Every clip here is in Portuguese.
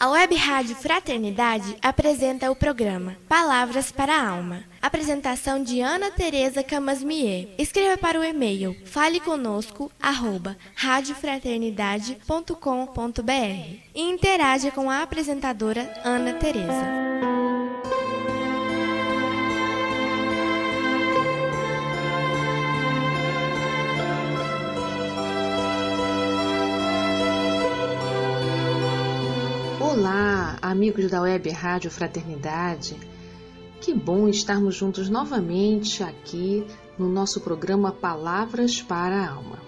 A Web Rádio Fraternidade apresenta o programa Palavras para a Alma. Apresentação de Ana Tereza Camasmier. Escreva para o e-mail faleconosco arroba radiofraternidade.com.br e interaja com a apresentadora Ana Tereza. Amigos da Web Rádio Fraternidade. Que bom estarmos juntos novamente aqui no nosso programa Palavras para a Alma.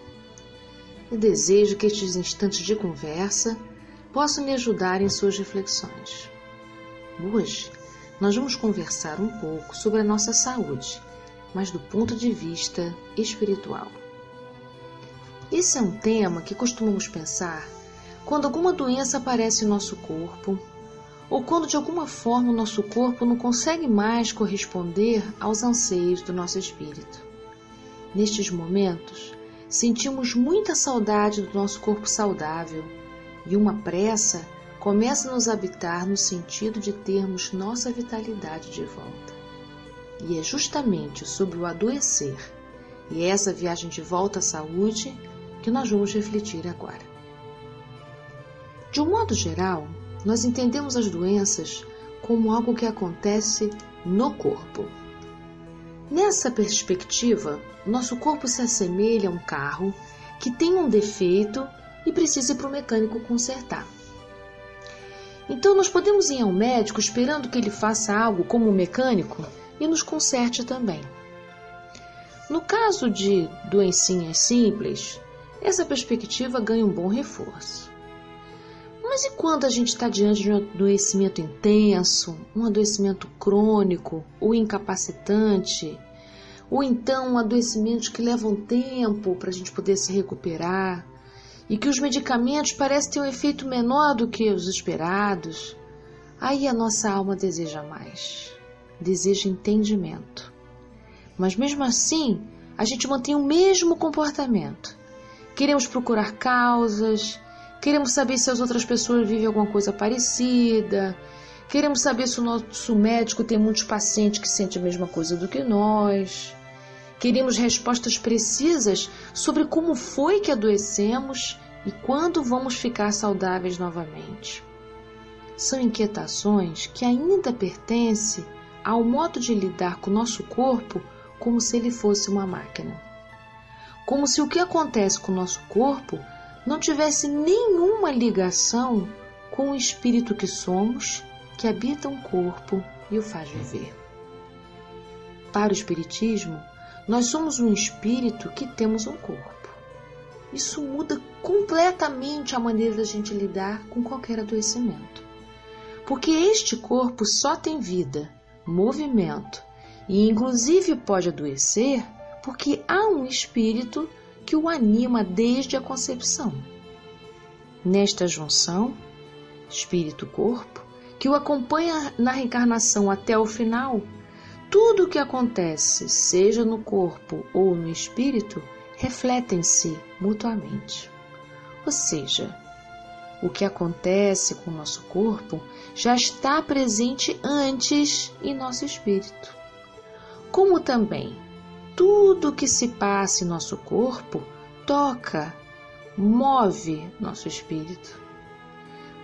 Eu desejo que estes instantes de conversa possam lhe ajudar em suas reflexões. Hoje, nós vamos conversar um pouco sobre a nossa saúde, mas do ponto de vista espiritual. Esse é um tema que costumamos pensar quando alguma doença aparece em nosso corpo, ou quando de alguma forma o nosso corpo não consegue mais corresponder aos anseios do nosso espírito. Nestes momentos, sentimos muita saudade do nosso corpo saudável e uma pressa começa a nos habitar no sentido de termos nossa vitalidade de volta. E é justamente sobre o adoecer e essa viagem de volta à saúde que nós vamos refletir agora. De um modo geral, nós entendemos as doenças como algo que acontece no corpo. Nessa perspectiva, nosso corpo se assemelha a um carro que tem um defeito e precisa ir para o mecânico consertar. Então, nós podemos ir ao médico esperando que ele faça algo como um mecânico e nos conserte também. No caso de doencinhas simples, essa perspectiva ganha um bom reforço. Mas e quando a gente está diante de um adoecimento intenso, um adoecimento crônico ou incapacitante, ou então um adoecimento que leva um tempo para a gente poder se recuperar e que os medicamentos parecem ter um efeito menor do que os esperados? Aí a nossa alma deseja mais, deseja entendimento. Mas mesmo assim, a gente mantém o mesmo comportamento. Queremos procurar causas, Queremos saber se as outras pessoas vivem alguma coisa parecida. Queremos saber se o nosso médico tem muitos pacientes que sentem a mesma coisa do que nós. Queremos respostas precisas sobre como foi que adoecemos e quando vamos ficar saudáveis novamente. São inquietações que ainda pertencem ao modo de lidar com o nosso corpo como se ele fosse uma máquina. Como se o que acontece com o nosso corpo não tivesse nenhuma ligação com o espírito que somos, que habita um corpo e o faz viver. Para o Espiritismo, nós somos um espírito que temos um corpo. Isso muda completamente a maneira da gente lidar com qualquer adoecimento. Porque este corpo só tem vida, movimento e, inclusive, pode adoecer porque há um espírito que o anima desde a concepção. Nesta junção, espírito-corpo, que o acompanha na reencarnação até o final, tudo o que acontece, seja no corpo ou no espírito, refletem-se mutuamente. Ou seja, o que acontece com o nosso corpo já está presente antes em nosso espírito. Como também tudo que se passa em nosso corpo toca, move nosso espírito.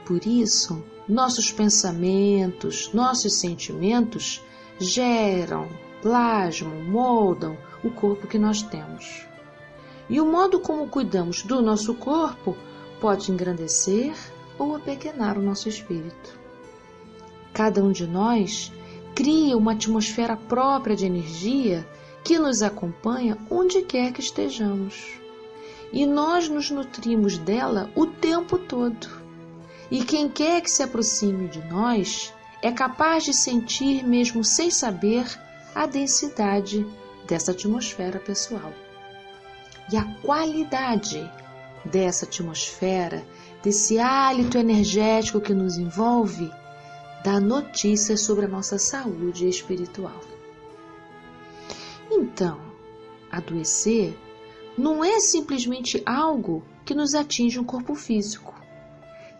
Por isso, nossos pensamentos, nossos sentimentos geram, plasmam, moldam o corpo que nós temos. E o modo como cuidamos do nosso corpo pode engrandecer ou apequenar o nosso espírito. Cada um de nós cria uma atmosfera própria de energia que nos acompanha onde quer que estejamos. E nós nos nutrimos dela o tempo todo. E quem quer que se aproxime de nós é capaz de sentir, mesmo sem saber, a densidade dessa atmosfera pessoal. E a qualidade dessa atmosfera, desse hálito energético que nos envolve, dá notícias sobre a nossa saúde espiritual. Então, adoecer não é simplesmente algo que nos atinge um corpo físico.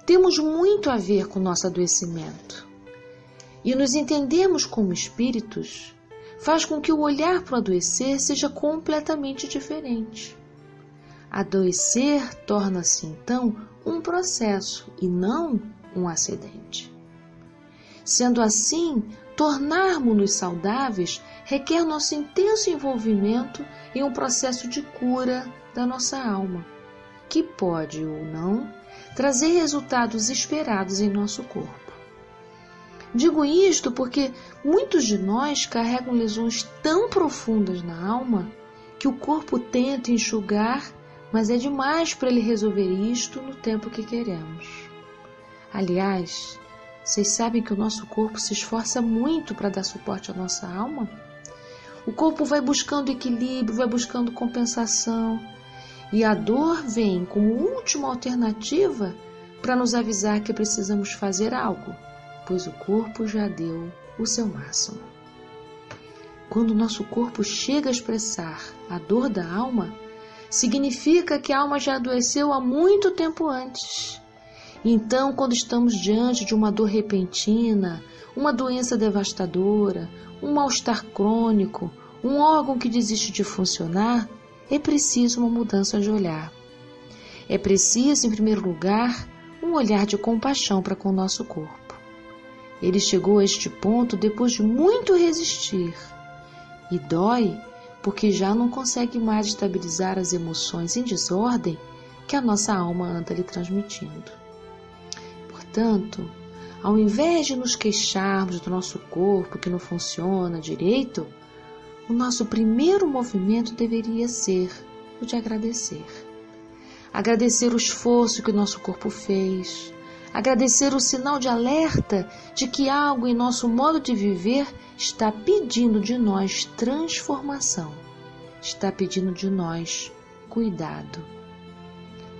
temos muito a ver com nosso adoecimento. E nos entendemos como espíritos faz com que o olhar para o adoecer seja completamente diferente. Adoecer torna-se então um processo e não um acidente. Sendo assim, tornarmos-nos saudáveis requer nosso intenso envolvimento em um processo de cura da nossa alma, que pode ou não trazer resultados esperados em nosso corpo. Digo isto porque muitos de nós carregam lesões tão profundas na alma que o corpo tenta enxugar, mas é demais para ele resolver isto no tempo que queremos. Aliás, vocês sabem que o nosso corpo se esforça muito para dar suporte à nossa alma? O corpo vai buscando equilíbrio, vai buscando compensação, e a dor vem como última alternativa para nos avisar que precisamos fazer algo pois o corpo já deu o seu máximo. Quando o nosso corpo chega a expressar a dor da alma, significa que a alma já adoeceu há muito tempo antes. Então, quando estamos diante de uma dor repentina, uma doença devastadora, um mal-estar crônico, um órgão que desiste de funcionar, é preciso uma mudança de olhar. É preciso, em primeiro lugar, um olhar de compaixão para com o nosso corpo. Ele chegou a este ponto depois de muito resistir. E dói porque já não consegue mais estabilizar as emoções em desordem que a nossa alma anda lhe transmitindo. Portanto, ao invés de nos queixarmos do nosso corpo que não funciona direito, o nosso primeiro movimento deveria ser o de agradecer. Agradecer o esforço que o nosso corpo fez, agradecer o sinal de alerta de que algo em nosso modo de viver está pedindo de nós transformação, está pedindo de nós cuidado.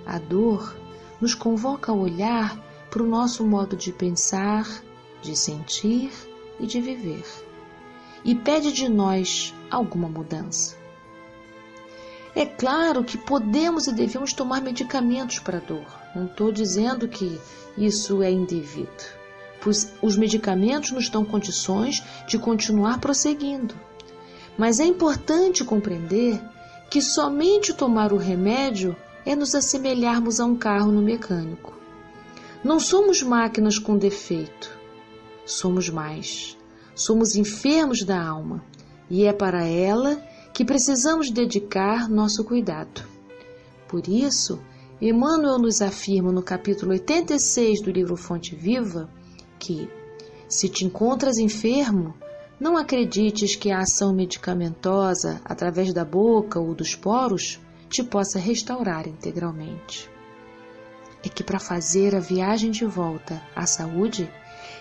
A dor nos convoca a olhar para o nosso modo de pensar, de sentir e de viver, e pede de nós alguma mudança. É claro que podemos e devemos tomar medicamentos para a dor. Não estou dizendo que isso é indevido, pois os medicamentos nos dão condições de continuar prosseguindo. Mas é importante compreender que somente tomar o remédio é nos assemelharmos a um carro no mecânico. Não somos máquinas com defeito, somos mais. Somos enfermos da alma e é para ela que precisamos dedicar nosso cuidado. Por isso, Emmanuel nos afirma no capítulo 86 do livro Fonte Viva que, se te encontras enfermo, não acredites que a ação medicamentosa através da boca ou dos poros te possa restaurar integralmente. É que para fazer a viagem de volta à saúde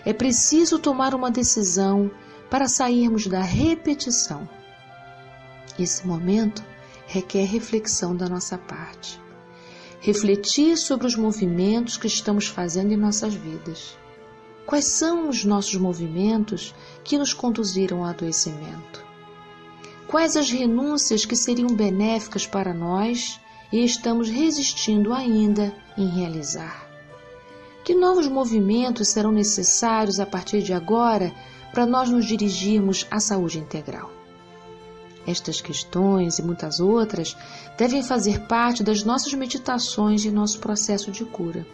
é preciso tomar uma decisão para sairmos da repetição esse momento requer reflexão da nossa parte. Refletir sobre os movimentos que estamos fazendo em nossas vidas. Quais são os nossos movimentos que nos conduziram ao adoecimento? Quais as renúncias que seriam benéficas para nós e estamos resistindo ainda em realizar? Que novos movimentos serão necessários a partir de agora para nós nos dirigirmos à saúde integral? Estas questões e muitas outras devem fazer parte das nossas meditações e nosso processo de cura.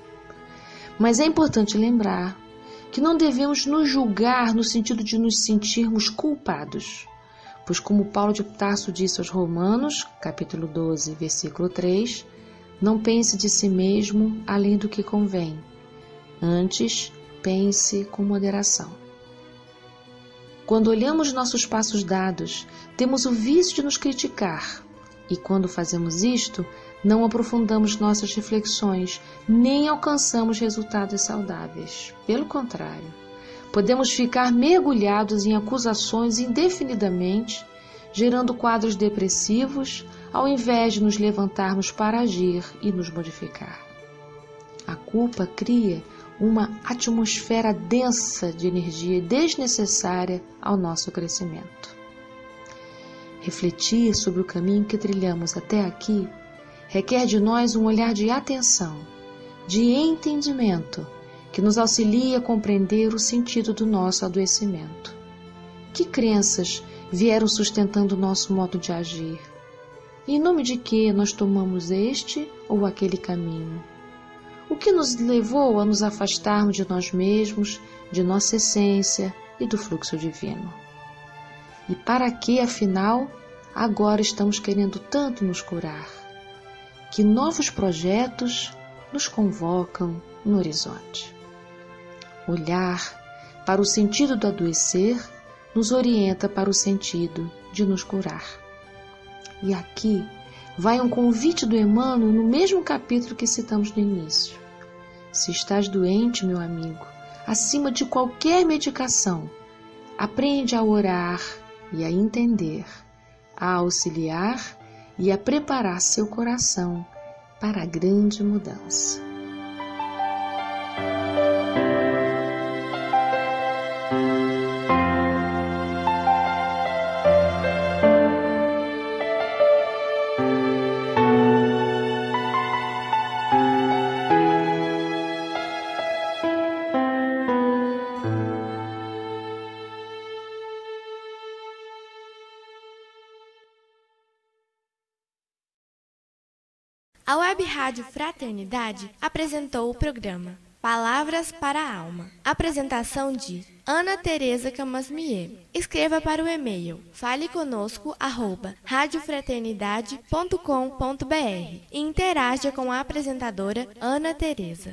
Mas é importante lembrar que não devemos nos julgar no sentido de nos sentirmos culpados, pois como Paulo de Tarso disse aos Romanos, capítulo 12, versículo 3, não pense de si mesmo além do que convém. Antes, pense com moderação. Quando olhamos nossos passos dados, temos o vício de nos criticar. E quando fazemos isto, não aprofundamos nossas reflexões, nem alcançamos resultados saudáveis. Pelo contrário, podemos ficar mergulhados em acusações indefinidamente, gerando quadros depressivos, ao invés de nos levantarmos para agir e nos modificar. A culpa cria uma atmosfera densa de energia desnecessária ao nosso crescimento. Refletir sobre o caminho que trilhamos até aqui requer de nós um olhar de atenção, de entendimento que nos auxilia a compreender o sentido do nosso adoecimento. Que crenças vieram sustentando o nosso modo de agir? E em nome de que nós tomamos este ou aquele caminho? O que nos levou a nos afastarmos de nós mesmos, de nossa essência e do fluxo divino? E para que, afinal, agora estamos querendo tanto nos curar? Que novos projetos nos convocam no horizonte? Olhar para o sentido do adoecer nos orienta para o sentido de nos curar. E aqui vai um convite do Emmanuel no mesmo capítulo que citamos no início. Se estás doente, meu amigo, acima de qualquer medicação, aprende a orar e a entender, a auxiliar e a preparar seu coração para a grande mudança. A Web Rádio Fraternidade apresentou o programa Palavras para a Alma. Apresentação de Ana Tereza Camasmier. Escreva para o e-mail faleconosco@radiofraternidade.com.br e interaja com a apresentadora Ana Tereza.